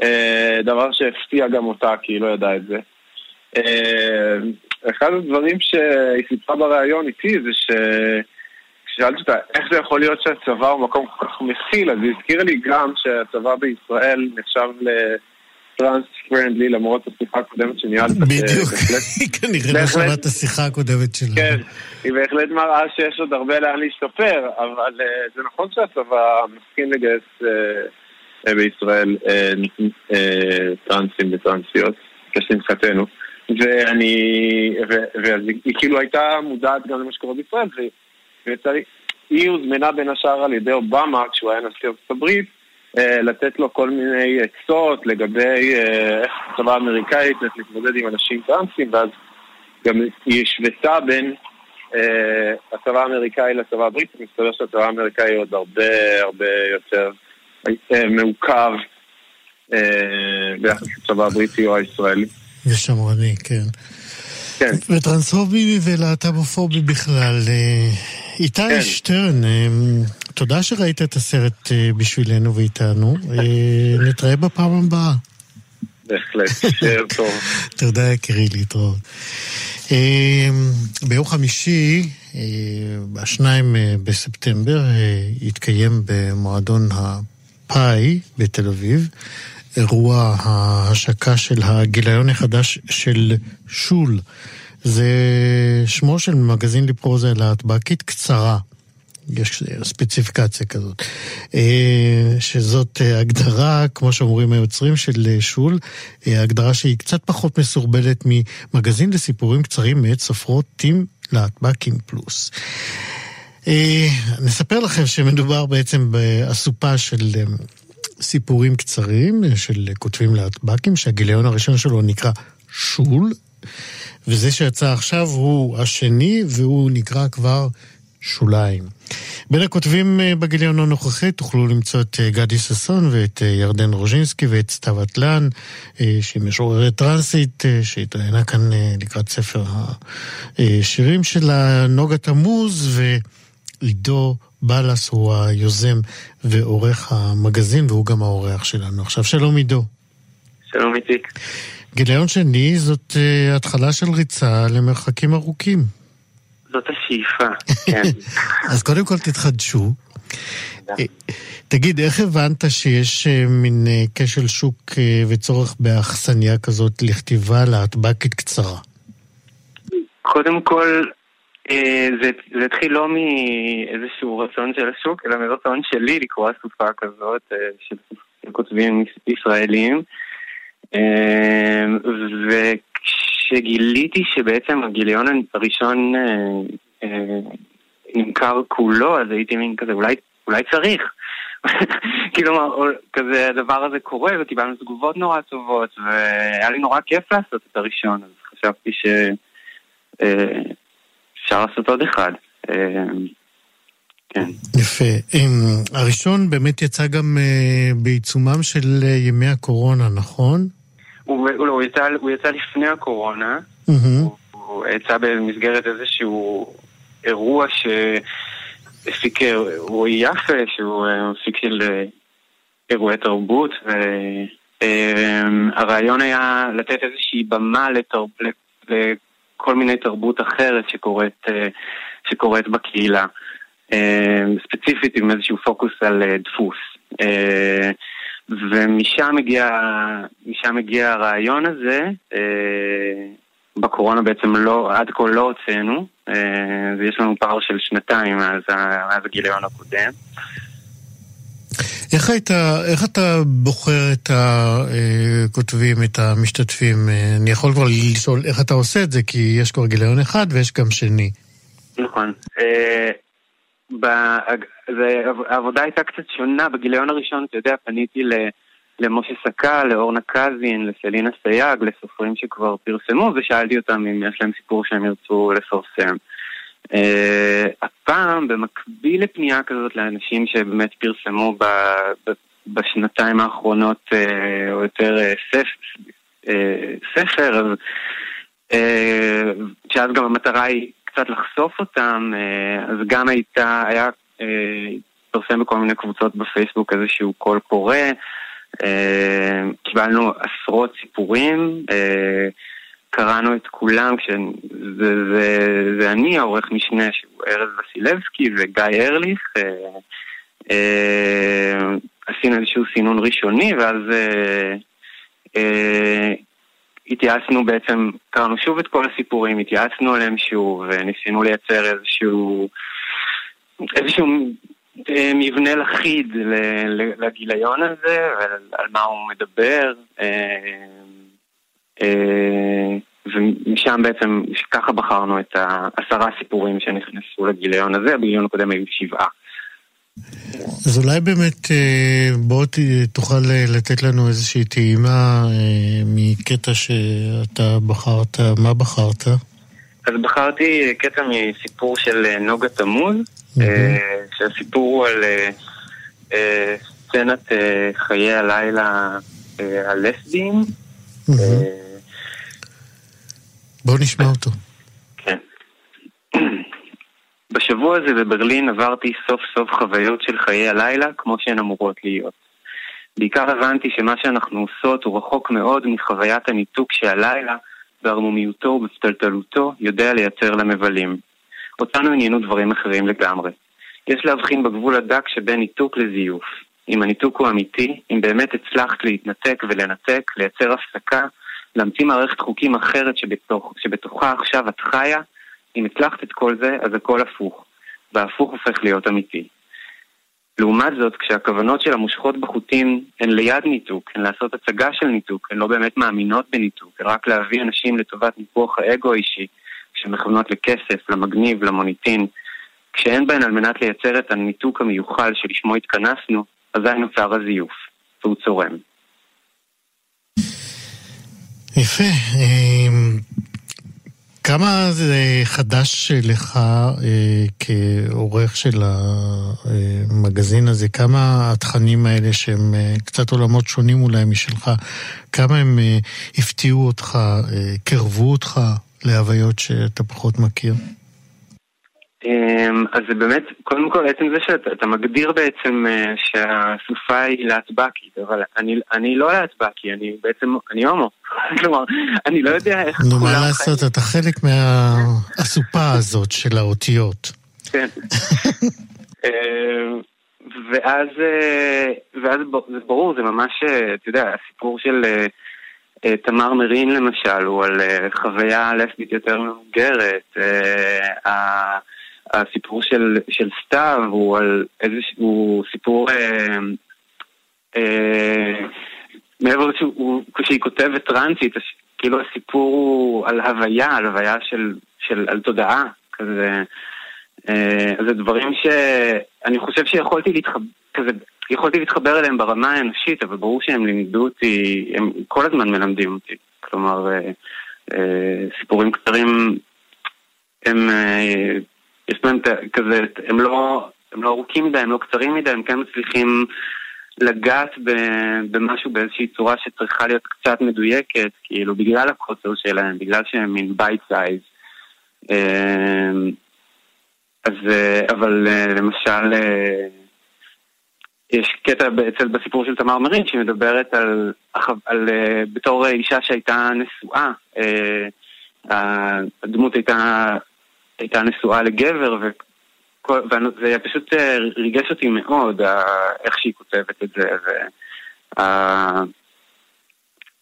אה, דבר שהפתיע גם אותה, כי היא לא ידעה את זה. אה, אחד הדברים שהיא סיפרה בריאיון איתי זה ש... כששאלתי אותה איך זה יכול להיות שהצבא הוא מקום כל כך מכיל, אז היא הזכירה לי גם שהצבא בישראל נחשב לטרנס פרנדלי למרות השיחה הקודמת שניהלת. בדיוק, היא כנראה לא שמעת את השיחה הקודמת שלה. כן, היא בהחלט מראה שיש עוד הרבה לאן להשתפר, אבל uh, זה נכון שהצבא מסכים לגייס uh, בישראל טרנסים וטרנסיות, כשמחתנו. ואני, והיא כאילו הייתה מודעת גם למה שקורה בישראל, היא הוזמנה בין השאר על ידי אובמה, כשהוא היה נשיא ארצות הברית, אה, לתת לו כל מיני עצות לגבי אה, איך הצבא האמריקאי צריך להתמודד עם אנשים טרנסים, ואז גם היא השוותה בין אה, הצבא האמריקאי לצבא הבריטי, מסתבר שהצבא האמריקאי עוד הרבה הרבה יותר מעוכב ביחס לצבא הבריטי או הישראלי. ושמרני, כן. כן. וטרנספובי ולהט"בופובי בכלל. איתי כן. שטרן, אמ, תודה שראית את הסרט אה, בשבילנו ואיתנו. אה, נתראה בפעם הבאה. בהחלט, שער טוב. תודה יקירי, להתראות. ביום חמישי, אה, השניים בספטמבר, יתקיים במועדון הפאי בתל אביב אירוע ההשקה של הגיליון החדש של שול. זה שמו של מגזין לפרוזה להטבקית קצרה. יש ספציפיקציה כזאת. אה, שזאת הגדרה, כמו שאומרים היוצרים של שול, אה, הגדרה שהיא קצת פחות מסורבלת ממגזין לסיפורים קצרים מאת סופרות טים להטבקים פלוס. אה, נספר לכם שמדובר בעצם באסופה של סיפורים קצרים של כותבים להטבקים, שהגיליון הראשון שלו נקרא שול, וזה שיצא עכשיו הוא השני, והוא נקרא כבר שוליים. בין הכותבים אה, בגיליון הנוכחי תוכלו למצוא את אה, גדי ששון ואת אה, ירדן רוז'ינסקי ואת סתיו אטלן, שהיא משוררת טרנסית, שהתראיינה כאן לקראת ספר השירים שלה, נוגה תמוז ועידו בלס הוא היוזם ועורך המגזין והוא גם האורח שלנו. עכשיו שלום עידו. שלום איציק. גיליון שני זאת התחלה של ריצה למרחקים ארוכים. זאת השאיפה, כן. אז קודם כל תתחדשו. אה, תגיד, איך הבנת שיש אה, מין כשל שוק וצורך באכסניה כזאת לכתיבה להטבקית קצרה? קודם כל, זה, זה התחיל לא מאיזשהו רצון של השוק, אלא מרצון שלי לקרוא אסופה כזאת של, של כותבים ישראלים. וכשגיליתי שבעצם הגיליון הראשון אה, אה, נמכר כולו, אז הייתי מין כזה, אולי, אולי צריך. כאילו, כזה הדבר הזה קורה, וקיבלנו תגובות נורא טובות, והיה לי נורא כיף לעשות את הראשון, אז חשבתי שאפשר אה, לעשות עוד אחד. אה, כן. יפה. הראשון באמת יצא גם אה, בעיצומם של אה, ימי הקורונה, נכון? הוא, הוא, הוא, יצא, הוא יצא לפני הקורונה, mm-hmm. הוא, הוא יצא במסגרת איזשהו אירוע שהפיק רועי יפה, שהוא מפיק של אירועי תרבות, והרעיון היה לתת איזושהי במה לתר, לכל מיני תרבות אחרת שקורית, אה, שקורית בקהילה. אה, ספציפית עם איזשהו פוקוס על דפוס. ומשם מגיע, משם מגיע הרעיון הזה. אה, בקורונה בעצם לא, עד כה לא הוצאנו, אה, ויש לנו פער של שנתיים מאז הגיליון הקודם. איך, היית, איך אתה בוחר את הכותבים, את המשתתפים? אני יכול כבר לשאול איך אתה עושה את זה, כי יש כבר גיליון אחד ויש גם שני. נכון. אה, העבודה הייתה קצת שונה. בגיליון הראשון, אתה יודע, פניתי למשה סקה, לאורנה קזין, לסלינה סייג, לסופרים שכבר פרסמו, ושאלתי אותם אם יש להם סיפור שהם ירצו לפרסם. Uh, הפעם, במקביל לפנייה כזאת לאנשים שבאמת פרסמו ב, ב, בשנתיים האחרונות, uh, או יותר uh, ספ, uh, ספר, אז, uh, שאז גם המטרה היא קצת לחשוף אותם, uh, אז גם הייתה, היה, התפרסם בכל מיני קבוצות בפייסבוק איזשהו קול קורא. אה, קיבלנו עשרות סיפורים, אה, קראנו את כולם, כשזה זה, זה אני, העורך משנה, שהוא ארז וסילבסקי וגיא ארליך. אה, עשינו איזשהו סינון ראשוני, ואז התייעצנו בעצם, קראנו שוב את כל הסיפורים, התייעצנו עליהם שוב, וניסינו לייצר איזשהו, איזשהו אה, מבנה לחיד לגיליון הזה ועל מה הוא מדבר אה, אה, ומשם בעצם, ככה בחרנו את העשרה סיפורים שנכנסו לגיליון הזה, בגיליון הקודם היו שבעה. אז אולי באמת בוא תוכל לתת לנו איזושהי טעימה מקטע שאתה בחרת, מה בחרת? אז בחרתי קטע מסיפור של נוגה תמוז, אה, שהסיפור הוא על אה, אה, סצנת חיי הלילה הלסביים. בואו נשמע אותו. כן. בשבוע הזה בברלין עברתי סוף סוף חוויות של חיי הלילה כמו שהן אמורות להיות. בעיקר הבנתי שמה שאנחנו עושות הוא רחוק מאוד מחוויית הניתוק שהלילה, בערמומיותו ובפתלתלותו, יודע לייצר למבלים. אותנו עניינו דברים אחרים לגמרי. יש להבחין בגבול הדק שבין ניתוק לזיוף. אם הניתוק הוא אמיתי, אם באמת הצלחת להתנתק ולנתק, לייצר הפסקה, להמציא מערכת חוקים אחרת שבתוך, שבתוכה עכשיו את חיה, אם הצלחת את כל זה, אז הכל הפוך. וההפוך הופך להיות אמיתי. לעומת זאת, כשהכוונות של המושכות בחוטים הן ליד ניתוק, הן לעשות הצגה של ניתוק, הן לא באמת מאמינות בניתוק, הן רק להביא אנשים לטובת ניפוח האגו האישי, שמכוונות לכסף, למגניב, למוניטין, כשאין בהן על מנת לייצר את הניתוק המיוחל שלשמו התכנסנו, אזי נוצר הזיוף, והוא צורם. יפה. אמ, כמה זה חדש לך אה, כעורך של המגזין הזה? כמה התכנים האלה שהם אה, קצת עולמות שונים אולי משלך, כמה הם אה, הפתיעו אותך, קרבו אותך להוויות שאתה פחות מכיר? אמ, אז זה באמת, קודם כל, עצם זה שאתה מגדיר בעצם אה, שהסופה היא להטבקית, אבל אני, אני לא להטבקי, אני בעצם, אני הומו. כלומר, אני לא יודע איך נו, מה לעשות, אתה חלק מהסופה הזאת של האותיות. כן. אמ, ואז, אה, ואז זה ברור, זה ממש, אה, אתה יודע, הסיפור של תמר מרין למשל, הוא על חוויה לסבית יותר מבוגרת. הסיפור של, של סתיו הוא על איזשהו סיפור... אה, אה, מעבר לזה כשהיא כותבת טרנסית, כאילו הסיפור הוא על הוויה, על הוויה של, של על תודעה, כזה. אה, זה דברים שאני חושב שיכולתי להתחבר, כזה, יכולתי להתחבר אליהם ברמה האנושית, אבל ברור שהם לימדו אותי, הם כל הזמן מלמדים אותי. כלומר, אה, אה, סיפורים קצרים הם אה, יש להם כזה, הם לא, הם לא ארוכים מדי, הם לא קצרים מדי, הם כן מצליחים לגעת במשהו באיזושהי צורה שצריכה להיות קצת מדויקת, כאילו בגלל הקוצר שלהם, בגלל שהם מין bite size. אמ, אז, אה, אבל אה, למשל, אה, יש קטע אצל בסיפור של תמר מרין שמדברת על, על, על בתור אישה שהייתה נשואה, הדמות הייתה הייתה נשואה לגבר, וזה פשוט אה, ריגש אותי מאוד, איך שהיא כותבת את זה, ו...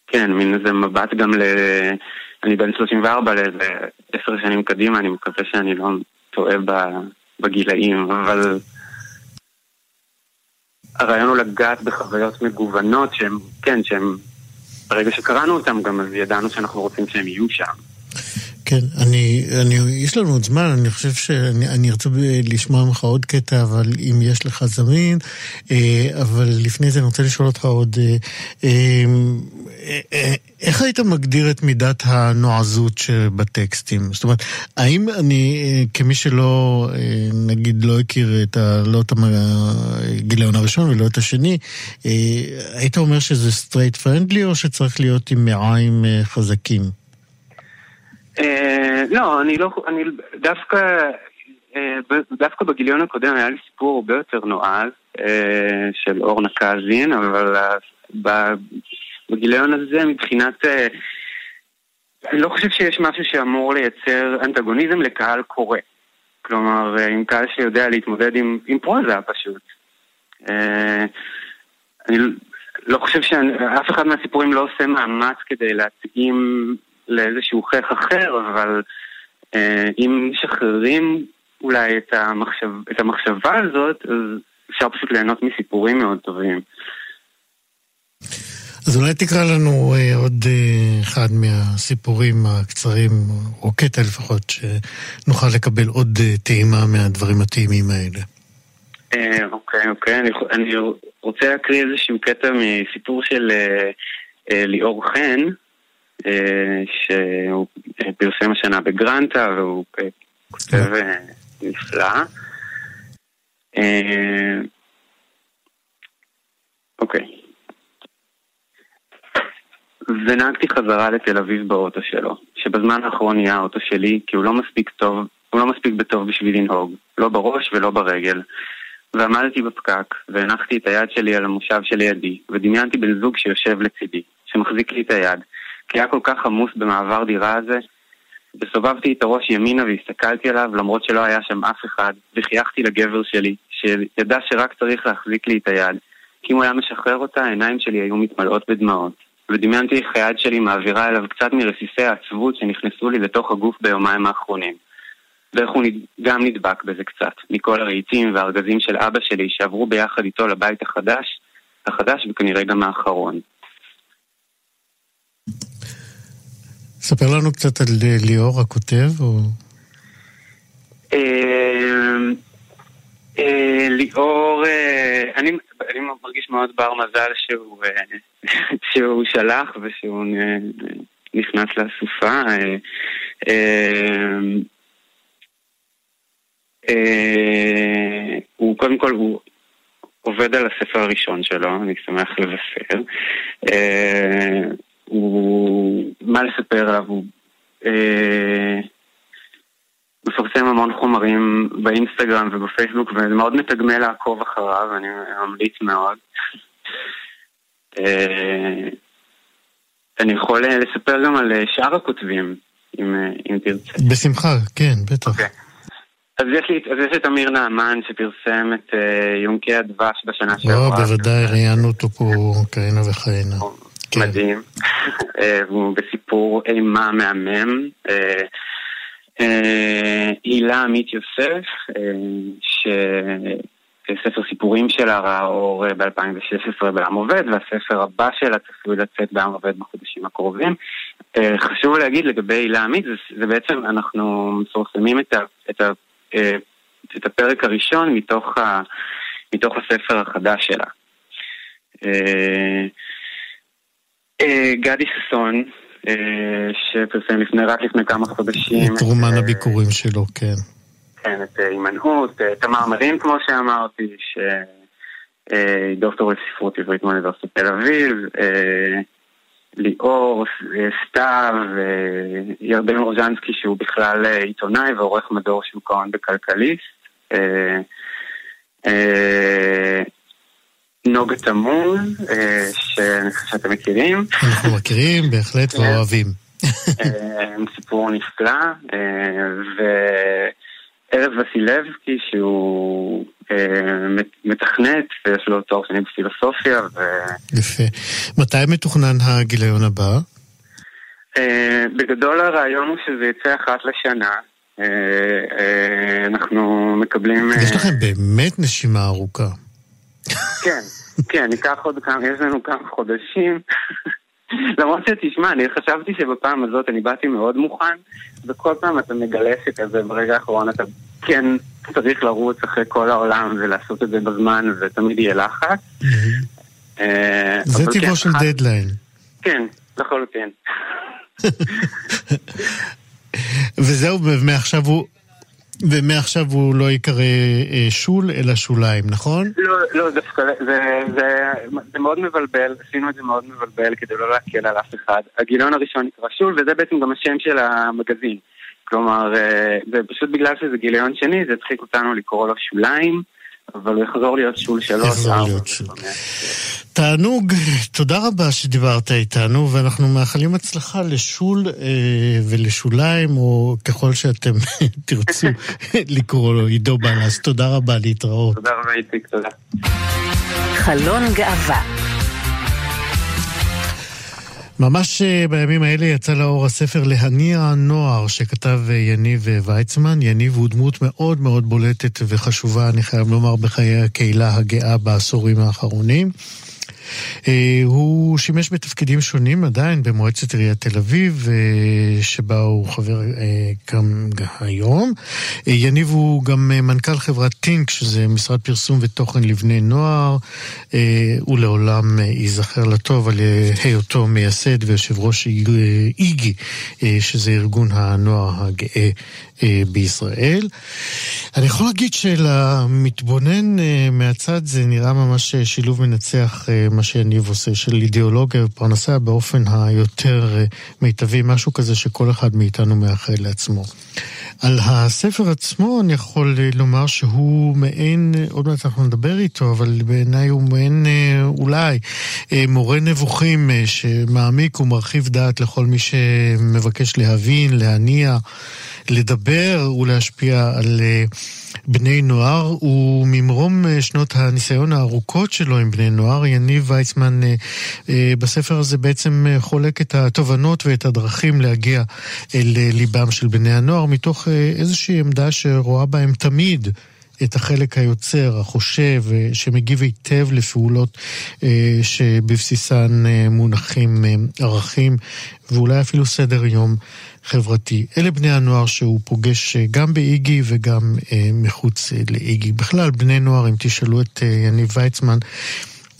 כן, מין איזה מבט גם ל... אני בן 34 לאיזה עשר שנים קדימה, אני מקווה שאני לא טועה בגילאים, אבל הרעיון הוא לגעת בחוויות מגוונות שהן, כן, שהן, ברגע שקראנו אותן גם אז ידענו שאנחנו רוצים שהן יהיו שם. כן, אני, אני, יש לנו עוד זמן, אני חושב שאני ארצה לשמוע ממך עוד קטע, אבל אם יש לך זמין, אה, אבל לפני זה אני רוצה לשאול אותך עוד, אה, אה, איך היית מגדיר את מידת הנועזות שבטקסטים? זאת אומרת, האם אני, כמי שלא, נגיד, לא הכיר את ה, לא את הגיליון הראשון ולא את השני, היית אומר שזה straight friendly או שצריך להיות עם מעיים חזקים? אה, לא, אני לא, אני דווקא, אה, דווקא בגיליון הקודם היה לי סיפור הרבה יותר נועז אה, של אורנה קזין, אבל בגיליון הזה מבחינת... אני לא חושב שיש משהו שאמור לייצר אנטגוניזם לקהל קורא. כלומר, עם קהל שיודע להתמודד עם, עם פרוזה פשוט. אני לא חושב שאף אחד מהסיפורים לא עושה מאמץ כדי להתאים לאיזשהו חייך אחר, אבל אה, אם משחררים אולי את, המחשב, את המחשבה הזאת, אז אפשר פשוט ליהנות מסיפורים מאוד טובים. אז אולי תקרא לנו אה, עוד אה, אחד מהסיפורים הקצרים, או קטע לפחות, שנוכל לקבל עוד אה, טעימה מהדברים הטעימים האלה. אה, אוקיי, אוקיי. אני, אני רוצה להקריא איזשהו קטע מסיפור של אה, אה, ליאור חן, שהוא פרסם השנה בגרנטה והוא אה, כותב אה, נפלא. אוקיי. ונהגתי חזרה לתל אביב באוטו שלו, שבזמן האחרון נהיה האוטו שלי, כי הוא לא מספיק טוב, הוא לא מספיק בטוב בשביל לנהוג, לא בראש ולא ברגל. ועמדתי בפקק, והנחתי את היד שלי על המושב שלידי, ודמיינתי בן זוג שיושב לצידי, שמחזיק לי את היד, כי היה כל כך עמוס במעבר דירה הזה, וסובבתי את הראש ימינה והסתכלתי עליו למרות שלא היה שם אף אחד, וחייכתי לגבר שלי, שידע שרק צריך להחזיק לי את היד, כי אם הוא היה משחרר אותה, העיניים שלי היו מתמלאות בדמעות. ודמיינתי איך היד שלי מעבירה אליו קצת מרסיסי העצבות שנכנסו לי לתוך הגוף ביומיים האחרונים. ואיך הוא גם נדבק בזה קצת, מכל הרהיטים והארגזים של אבא שלי שעברו ביחד איתו לבית החדש, החדש וכנראה גם האחרון. ספר לנו קצת על ליאור הכותב, או... אה, אה, ליאור, אה, אני מרגיש מאוד בר מזל שהוא שלח ושהוא נכנס לאסופה. הוא קודם כל, הוא עובד על הספר הראשון שלו, אני שמח לבשר. הוא, מה לספר עליו, הוא אה, מפרסם המון חומרים באינסטגרם ובפייסבוק וזה מאוד מתגמל לעקוב אחריו, אני ממליץ מאוד. אה, אני יכול לספר גם על שאר הכותבים, אם, אם תרצה. בשמחה, כן, בטח. Okay. אוקיי. אז יש, לי, אז יש את אמיר נעמן שפרסם את uh, יונקי הדבש בשנה שעברה. לא, בוודאי, ראיינו אותו פה כהנה וכהנה. כן. מדהים. אה, בסיפור אימה מהמם. אה, אה, הילה עמית יוסף, שספר סיפורים שלה ראה אור ב-2016 בעם עובד, והספר הבא שלה צפוי לצאת בעם עובד בחודשים הקרובים. חשוב להגיד לגבי הילה עמית, זה, זה בעצם, אנחנו מפרסמים את, ה, את, את הפרק הראשון מתוך, ה, מתוך הספר החדש שלה. אה, גדי ששון, אה, שפרסם לפני, רק לפני כמה חודשים. את רומן הביקורים שלו, כן. כן, את הימנעות, תמר מדהים כמו שאמרתי, שהיא דוקטור לספרות עברית מאוניברסיטת תל אביב, ליאור, סתיו, ירדן רוז'נסקי שהוא בכלל עיתונאי ועורך מדור שוק ההון בכלכליסט. נוגה תמון, אה, שאני חושב שאתם מכירים. אנחנו מכירים, בהחלט, כן. ואוהבים. אה, סיפור נפלא, אה, וארז וסילבסקי שהוא מתכנת ויש לו תואר שני בפילוסופיה. ו... יפה. מתי מתוכנן הגיליון הבא? בגדול הרעיון הוא שזה יצא אחת לשנה. אנחנו מקבלים... יש לכם באמת נשימה ארוכה. כן, כן, ניקח עוד כמה, יש לנו כמה חודשים. למרות שתשמע, אני חשבתי שבפעם הזאת אני באתי מאוד מוכן, וכל פעם אתה מגלה שכזה ברגע האחרון אתה כן צריך לרוץ אחרי כל העולם ולעשות את זה בזמן, ותמיד יהיה לחץ. אה, זה טבעו כן, של דדליין. כן, לחלוטין. וזהו, ומעכשיו הוא... ומעכשיו הוא לא ייקרא אה, שול, אלא שוליים, נכון? לא, לא, דווקא זה, זה, זה מאוד מבלבל, עשינו את זה מאוד מבלבל כדי לא להקל על אף אחד. הגיליון הראשון נקרא שול, וזה בעצם גם השם של המגזין. כלומר, אה, זה פשוט בגלל שזה גיליון שני, זה הצחיק אותנו לקרוא לו שוליים. אבל הוא יחזור להיות שול שלוש. יחזור להיות שול. תענוג, תודה רבה שדיברת איתנו, ואנחנו מאחלים הצלחה לשול אה, ולשוליים, או ככל שאתם תרצו לקרוא לו, עידו בלס. תודה רבה, להתראות. תודה רבה, איציק, תודה. חלון גאווה ממש אה, בימים האלה יצא לאור הספר להניע הנוער שכתב אה, יניב אה, ויצמן. יניב הוא דמות מאוד מאוד בולטת וחשובה, אני חייב לומר, בחיי הקהילה הגאה בעשורים האחרונים. אה, הוא שימש בתפקידים שונים עדיין במועצת עיריית תל אביב, אה, שבה הוא חבר אה, גם היום. יניב הוא גם מנכ"ל חברת טינק, שזה משרד פרסום ותוכן לבני נוער. הוא לעולם ייזכר לטוב על היותו מייסד ויושב ראש איגי, שזה ארגון הנוער הגאה אה, בישראל. אני יכול להגיד שלמתבונן אה, מהצד זה נראה ממש אה, שילוב מנצח, מה שיניב עושה, של אידיאולוגיה ופרנסה באופן היותר מיטבי, משהו כזה שכל אחד מאיתנו מאחל לעצמו. על הספר עצמו אני יכול לומר שהוא מעין, עוד מעט אנחנו נדבר איתו, אבל בעיניי הוא מעין אולי מורה נבוכים שמעמיק ומרחיב דעת לכל מי שמבקש להבין, להניע. לדבר ולהשפיע על אה, בני נוער, וממרום שנות הניסיון הארוכות שלו עם בני נוער, יניב ויצמן בספר הזה בעצם חולק את התובנות ואת הדרכים להגיע אל ליבם של בני הנוער, מתוך איזושהי עמדה שרואה בהם תמיד את החלק היוצר, החושב, שמגיב היטב לפעולות שבבסיסן מונחים ערכים ואולי אפילו סדר יום חברתי. אלה בני הנוער שהוא פוגש גם באיגי וגם מחוץ לאיגי. בכלל, בני נוער, אם תשאלו את יניב ויצמן,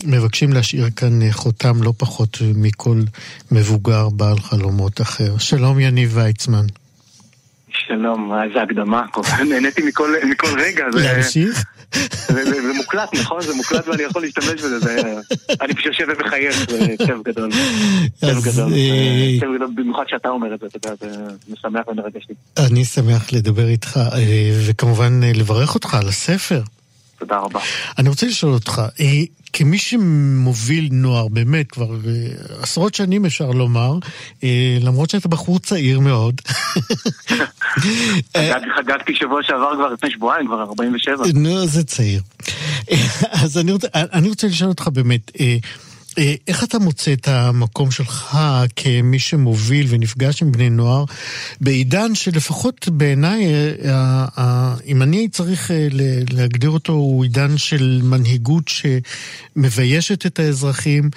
מבקשים להשאיר כאן חותם לא פחות מכל מבוגר בעל חלומות אחר. שלום יניב ויצמן. שלום, איזה הקדמה, נהניתי מכל, מכל רגע. להמשיך? זה, זה, זה מוקלט, נכון? זה מוקלט ואני יכול להשתמש בזה, זה, אני פשוט יושב ומחייך, זה כיף גדול. כיף גדול. כיף גדול, במיוחד שאתה אומר את זה, אתה יודע, זה משמח ומרגש לי. אני שמח לדבר איתך, וכמובן לברך אותך על הספר. תודה רבה. אני רוצה לשאול אותך, כמי שמוביל נוער, באמת, כבר עשרות שנים אפשר לומר, למרות שאתה בחור צעיר מאוד. חגגתי שבוע שעבר כבר לפני שבועיים, כבר 47. נו, זה צעיר. אז אני רוצה לשאול אותך באמת, איך אתה מוצא את המקום שלך כמי שמוביל ונפגש עם בני נוער בעידן שלפחות בעיניי, אם אני צריך להגדיר אותו, הוא עידן של מנהיגות שמביישת את האזרחים,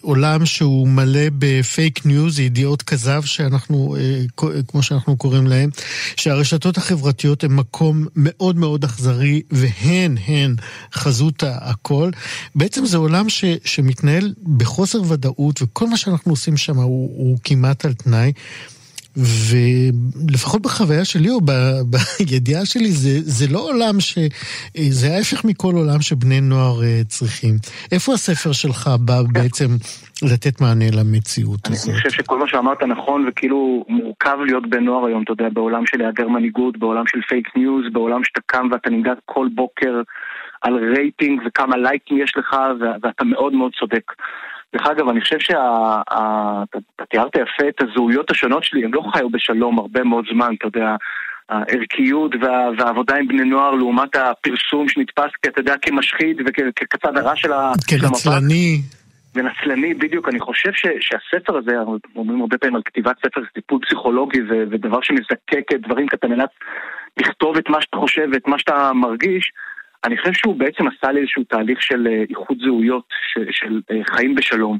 עולם שהוא מלא בפייק ניוז, ידיעות כזב שאנחנו, כמו שאנחנו קוראים להם, שהרשתות החברתיות הן מקום מאוד מאוד אכזרי והן, הן חזות הכל. בעצם זה עולם ש, שמתנהל בחוסר ודאות, וכל מה שאנחנו עושים שם הוא, הוא כמעט על תנאי. ולפחות בחוויה שלי או ב, בידיעה שלי, זה, זה לא עולם ש... זה ההפך מכל עולם שבני נוער צריכים. איפה הספר שלך בא בעצם לתת מענה למציאות אני הזאת? אני חושב שכל מה שאמרת נכון, וכאילו מורכב להיות בן נוער היום, אתה יודע, בעולם של היעדר מנהיגות, בעולם של פייק ניוז, בעולם שאתה קם ואתה ניגע כל בוקר על רייטינג וכמה לייקים יש לך, ואתה מאוד מאוד צודק. דרך אגב, אני חושב שאתה תיארת יפה את הזהויות השונות שלי, הם לא חיו בשלום הרבה מאוד זמן, אתה יודע, הערכיות וה, והעבודה עם בני נוער לעומת הפרסום שנתפס, אתה יודע, כמשחית וכצד הרע של המפה. כנצלני. ונצלני, בדיוק. אני חושב ש, שהספר הזה, אומרים הרבה פעמים על כתיבת ספר טיפול פסיכולוגי, ו, ודבר שמזקק דברים, כי אתה נאלץ לכתוב את מה שאתה חושב ואת מה שאתה מרגיש. אני חושב שהוא בעצם עשה לי איזשהו תהליך של איחוד זהויות, של, של חיים בשלום.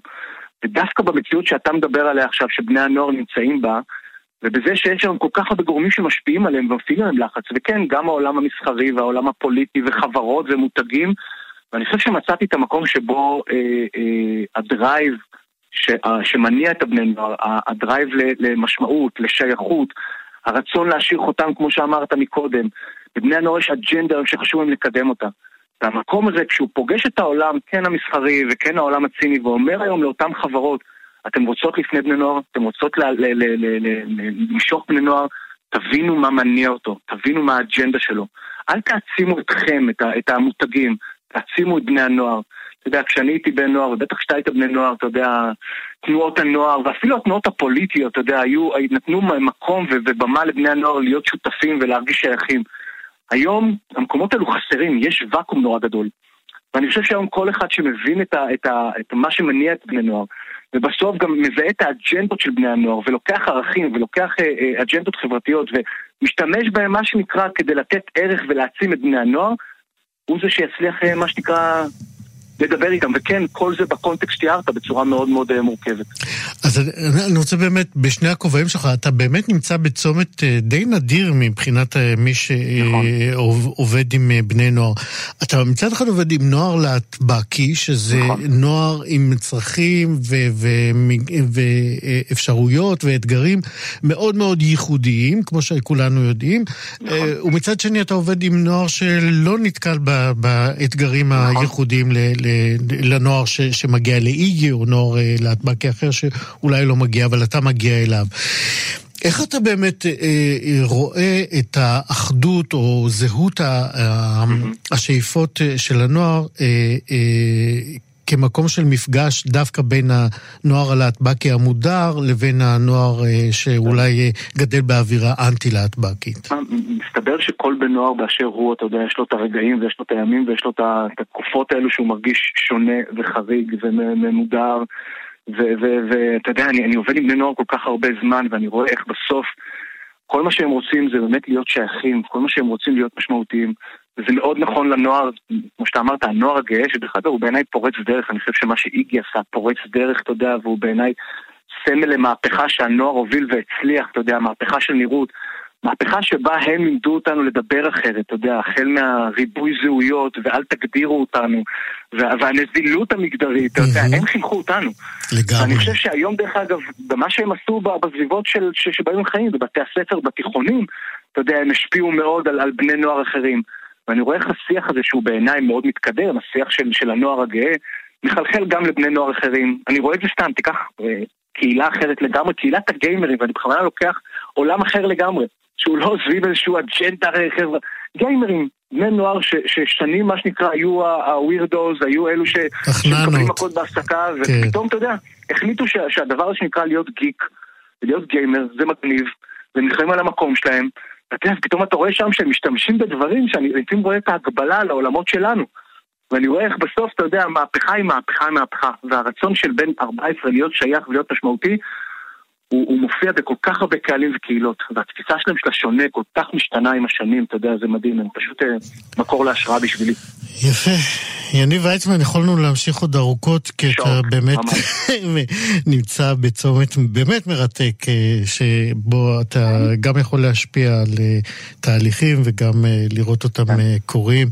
ודווקא במציאות שאתה מדבר עליה עכשיו, שבני הנוער נמצאים בה, ובזה שיש שם כל כך הרבה גורמים שמשפיעים עליהם ומפעילים עליהם לחץ, וכן, גם העולם המסחרי והעולם הפוליטי וחברות ומותגים, ואני חושב שמצאתי את המקום שבו אה, אה, ה drive ש, אה, שמניע את הבני נוער, ה drive למשמעות, לשייכות, הרצון להשאיר חותם, כמו שאמרת מקודם, לבני הנוער יש אג'נדה שחשוב להם לקדם אותה. והמקום הזה, כשהוא פוגש את העולם, כן המסחרי וכן העולם הציני, ואומר היום לאותן חברות, אתן רוצות לפני בני נוער, אתן רוצות למשוך בני נוער, תבינו מה מניע אותו, תבינו מה האג'נדה שלו. אל תעצימו אתכם, את, את המותגים, תעצימו את בני הנוער. אתה יודע, כשאני הייתי בן נוער, ובטח כשאתה היית בני נוער, אתה יודע, תנועות הנוער, ואפילו התנועות הפוליטיות, אתה יודע, היו, נתנו מקום ובמה לבני הנוער להיות שותפים ולהרגיש שייכים. היום המקומות האלו חסרים, יש ואקום נורא גדול. ואני חושב שהיום כל אחד שמבין את, ה, את, ה, את מה שמניע את בני נוער, ובסוף גם מזהה את האג'נדות של בני הנוער, ולוקח ערכים, ולוקח אה, אה, אג'נדות חברתיות, ומשתמש בהם מה שנקרא כדי לתת ערך ולהעצים את בני הנוער, הוא זה שיצליח אה, מה שנקרא לדבר איתם, וכן, כל זה בקונטקסט שתיארת בצורה מאוד מאוד מורכבת. אז אני רוצה באמת, בשני הכובעים שלך, אתה באמת נמצא בצומת די נדיר מבחינת מי שעובד עם בני נוער. אתה מצד אחד עובד עם נוער להטבקי, שזה נכון. נוער עם צרכים ואפשרויות ואתגרים מאוד מאוד ייחודיים, כמו שכולנו יודעים, נכון. ומצד שני אתה עובד עם נוער שלא נתקל באתגרים נכון. הייחודיים ל... לנוער ש, שמגיע לאיגי, או נוער להטבקי אחר שאולי לא מגיע, אבל אתה מגיע אליו. איך אתה באמת אה, אה, רואה את האחדות או זהות ה, mm-hmm. השאיפות של הנוער אה, אה, כמקום של מפגש דווקא בין הנוער הלהטבקי המודר לבין הנוער אה, שאולי אה, גדל באווירה אנטי-להטבקית. מסתבר שכל בן נוער באשר הוא, אתה יודע, יש לו את הרגעים ויש לו את הימים ויש לו את התקופות האלו שהוא מרגיש שונה וחריג וממודר. ואתה יודע, אני, אני עובד עם בני נוער כל כך הרבה זמן ואני רואה איך בסוף כל מה שהם רוצים זה באמת להיות שייכים, כל מה שהם רוצים להיות משמעותיים. וזה מאוד נכון לנוער, כמו שאתה אמרת, הנוער הגאה, שדרך אגב הוא בעיניי פורץ דרך, אני חושב שמה שאיגי עשה פורץ דרך, אתה יודע, והוא בעיניי סמל למהפכה שהנוער הוביל והצליח, אתה יודע, מהפכה של נראות. מהפכה שבה הם לימדו אותנו לדבר אחרת, אתה יודע, החל מהריבוי זהויות ואל תגדירו אותנו, והנזילות המגדרית, אתה יודע, הם חינכו אותנו. לגמרי. ואני חושב שהיום, דרך אגב, במה שהם עשו בסביבות של, שבהם הם חיים, בבתי הספר, בתיכונים, אתה יודע, הם השפיעו מאוד על, על בני נוער אחרים. ואני רואה איך השיח הזה, שהוא בעיניי מאוד מתקדם, השיח של, של הנוער הגאה, מחלחל גם לבני נוער אחרים. אני רואה את זה סתם, תיקח אה, קהילה אחרת לגמרי, קהילת הגיימרים, ואני בכוונה לוקח עולם אחר לגמרי. שהוא לא סביב איזשהו אג'נדה חבר'ה. גיימרים, בני נוער ש, ששנים מה שנקרא היו הווירדוז, היו אלו ש, שמקבלים מכות בהפסקה, כן. ופתאום אתה יודע, החליטו ש, שהדבר הזה שנקרא להיות גיק, להיות גיימר, זה מגניב, והם נלחמים על המקום שלהם, ואתה יודע, פתאום אתה רואה שם שהם משתמשים בדברים שאני לפעמים רואה את ההגבלה לעולמות שלנו. ואני רואה איך בסוף, אתה יודע, מהפכה היא מהפכה היא מהפכה, והרצון של בן 14 להיות שייך ולהיות משמעותי, הוא, הוא מופיע בכל כך הרבה קהלים וקהילות, והתפיסה שלהם של השונה כל כך משתנה עם השנים, אתה יודע, זה מדהים, הם פשוט אה, מקור להשראה בשבילי. יפה. יניב ויצמן, יכולנו להמשיך עוד ארוכות, כי אתה באמת נמצא בצומת באמת מרתק, אה, שבו אתה גם יכול להשפיע על אה, תהליכים וגם לראות אותם כן. קורים.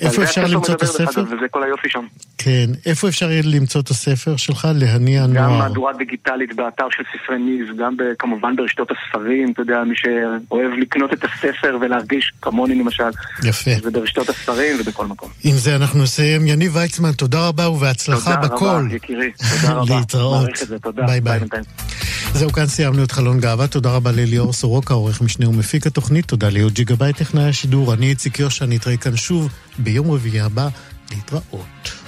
איפה אפשר למצוא את הספר? וזה כל היופי שם. כן, איפה אפשר למצוא את הספר שלך? להניע נוער. גם מהדורה דיגיטלית באתר. באתר של ספרי ניב, גם כמובן ברשתות הספרים, אתה יודע, מי שאוהב לקנות את הספר ולהרגיש כמוני למשל. יפה. זה ברשתות הספרים ובכל מקום. עם זה אנחנו נסיים. יניב ויצמן, תודה רבה ובהצלחה בכל. תודה רבה, יקירי. תודה רבה. להתראות. ביי ביי. זהו, כאן סיימנו את חלון גאווה. תודה רבה לליאור סורוקה, עורך משנה ומפיק התוכנית. תודה ליהוד ג'יגה בית טכנאי השידור. אני איציק יושע, נתראה כאן שוב ביום רביעי הבא. להתראות.